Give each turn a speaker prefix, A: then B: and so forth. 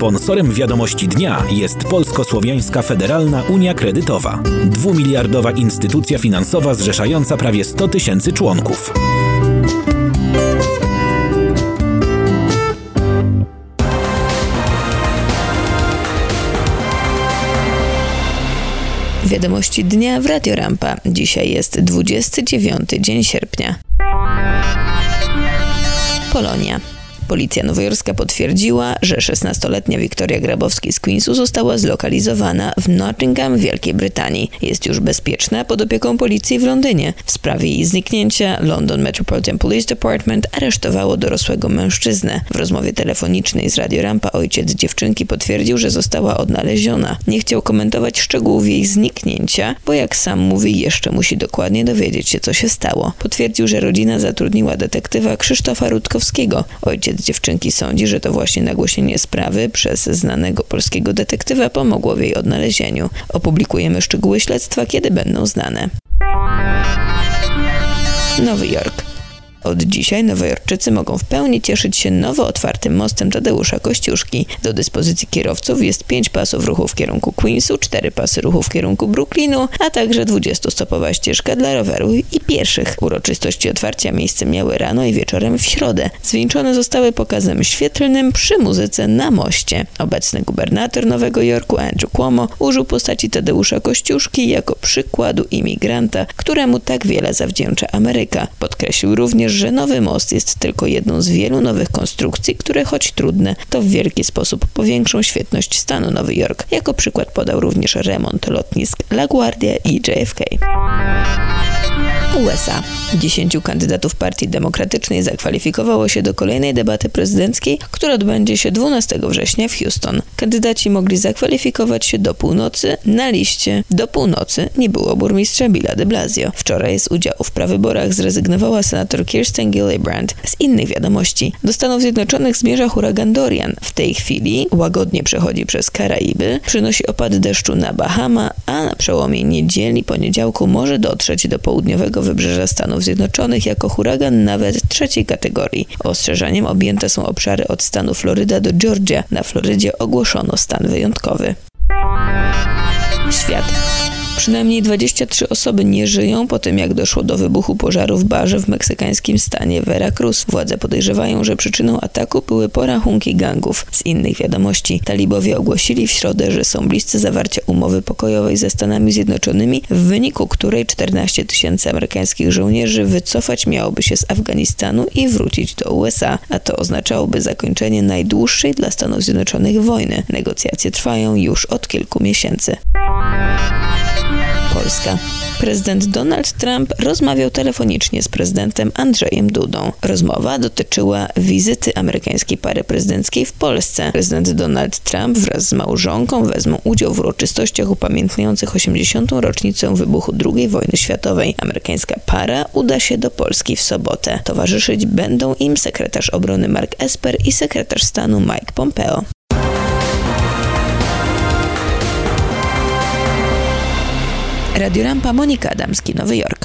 A: Sponsorem wiadomości dnia jest Polsko-Słowiańska Federalna Unia Kredytowa, dwumiliardowa instytucja finansowa zrzeszająca prawie 100 tysięcy członków.
B: Wiadomości dnia w Radio Rampa. Dzisiaj jest 29 dzień sierpnia. Polonia. Policja nowojorska potwierdziła, że 16-letnia Wiktoria Grabowski z Queensu została zlokalizowana w Nottingham Wielkiej Brytanii. Jest już bezpieczna pod opieką policji w Londynie. W sprawie jej zniknięcia London Metropolitan Police Department aresztowało dorosłego mężczyznę. W rozmowie telefonicznej z Radio Rampa ojciec dziewczynki potwierdził, że została odnaleziona. Nie chciał komentować szczegółów jej zniknięcia, bo jak sam mówi, jeszcze musi dokładnie dowiedzieć się, co się stało. Potwierdził, że rodzina zatrudniła detektywa Krzysztofa Rutkowskiego. Ojciec dziewczynki sądzi, że to właśnie nagłośnienie sprawy przez znanego polskiego detektywa pomogło w jej odnalezieniu. Opublikujemy szczegóły śledztwa, kiedy będą znane. Nowy Jork. Od dzisiaj nowojorczycy mogą w pełni cieszyć się nowo otwartym mostem Tadeusza Kościuszki. Do dyspozycji kierowców jest 5 pasów ruchu w kierunku Queensu, 4 pasy ruchu w kierunku Brooklynu, a także 20-stopowa ścieżka dla roweru i pieszych. Uroczystości otwarcia miejsce miały rano i wieczorem w środę. Zwieńczone zostały pokazem świetlnym przy muzyce na moście. Obecny gubernator Nowego Jorku Andrew Cuomo użył postaci Tadeusza Kościuszki jako przykładu imigranta, któremu tak wiele zawdzięcza Ameryka. Podkreślił również, że nowy most jest tylko jedną z wielu nowych konstrukcji, które choć trudne, to w wielki sposób powiększą świetność stanu Nowy Jork. Jako przykład podał również remont lotnisk LaGuardia i JFK. USA. Dziesięciu kandydatów Partii Demokratycznej zakwalifikowało się do kolejnej debaty prezydenckiej, która odbędzie się 12 września w Houston. Kandydaci mogli zakwalifikować się do północy. Na liście do północy nie było burmistrza Billa de Blasio. Wczoraj z udziału w prawyborach zrezygnowała senator Kirsten Gillibrand. Z innych wiadomości do Stanów Zjednoczonych zmierza huragan Dorian. W tej chwili łagodnie przechodzi przez Karaiby, przynosi opady deszczu na Bahama, a na przełomie niedzieli, poniedziałku może dotrzeć do południowego wybrzeża Stanów Zjednoczonych jako huragan nawet trzeciej kategorii. Ostrzeżeniem objęte są obszary od stanu Floryda do Georgia. Na Florydzie ogłoszono stan wyjątkowy. Świat. Przynajmniej 23 osoby nie żyją po tym, jak doszło do wybuchu pożaru w barze w meksykańskim stanie Veracruz. Władze podejrzewają, że przyczyną ataku były porachunki gangów. Z innych wiadomości talibowie ogłosili w środę, że są bliscy zawarcia umowy pokojowej ze Stanami Zjednoczonymi, w wyniku której 14 tysięcy amerykańskich żołnierzy wycofać miałoby się z Afganistanu i wrócić do USA, a to oznaczałoby zakończenie najdłuższej dla Stanów Zjednoczonych wojny. Negocjacje trwają już od kilku miesięcy. Polska. Prezydent Donald Trump rozmawiał telefonicznie z prezydentem Andrzejem Dudą. Rozmowa dotyczyła wizyty amerykańskiej pary prezydenckiej w Polsce. Prezydent Donald Trump wraz z małżonką wezmą udział w uroczystościach upamiętniających 80. rocznicę wybuchu II wojny światowej. Amerykańska para uda się do Polski w sobotę. Towarzyszyć będą im sekretarz obrony Mark Esper i sekretarz stanu Mike Pompeo. Radio Rampa Monika Adamski, Nowy Jork.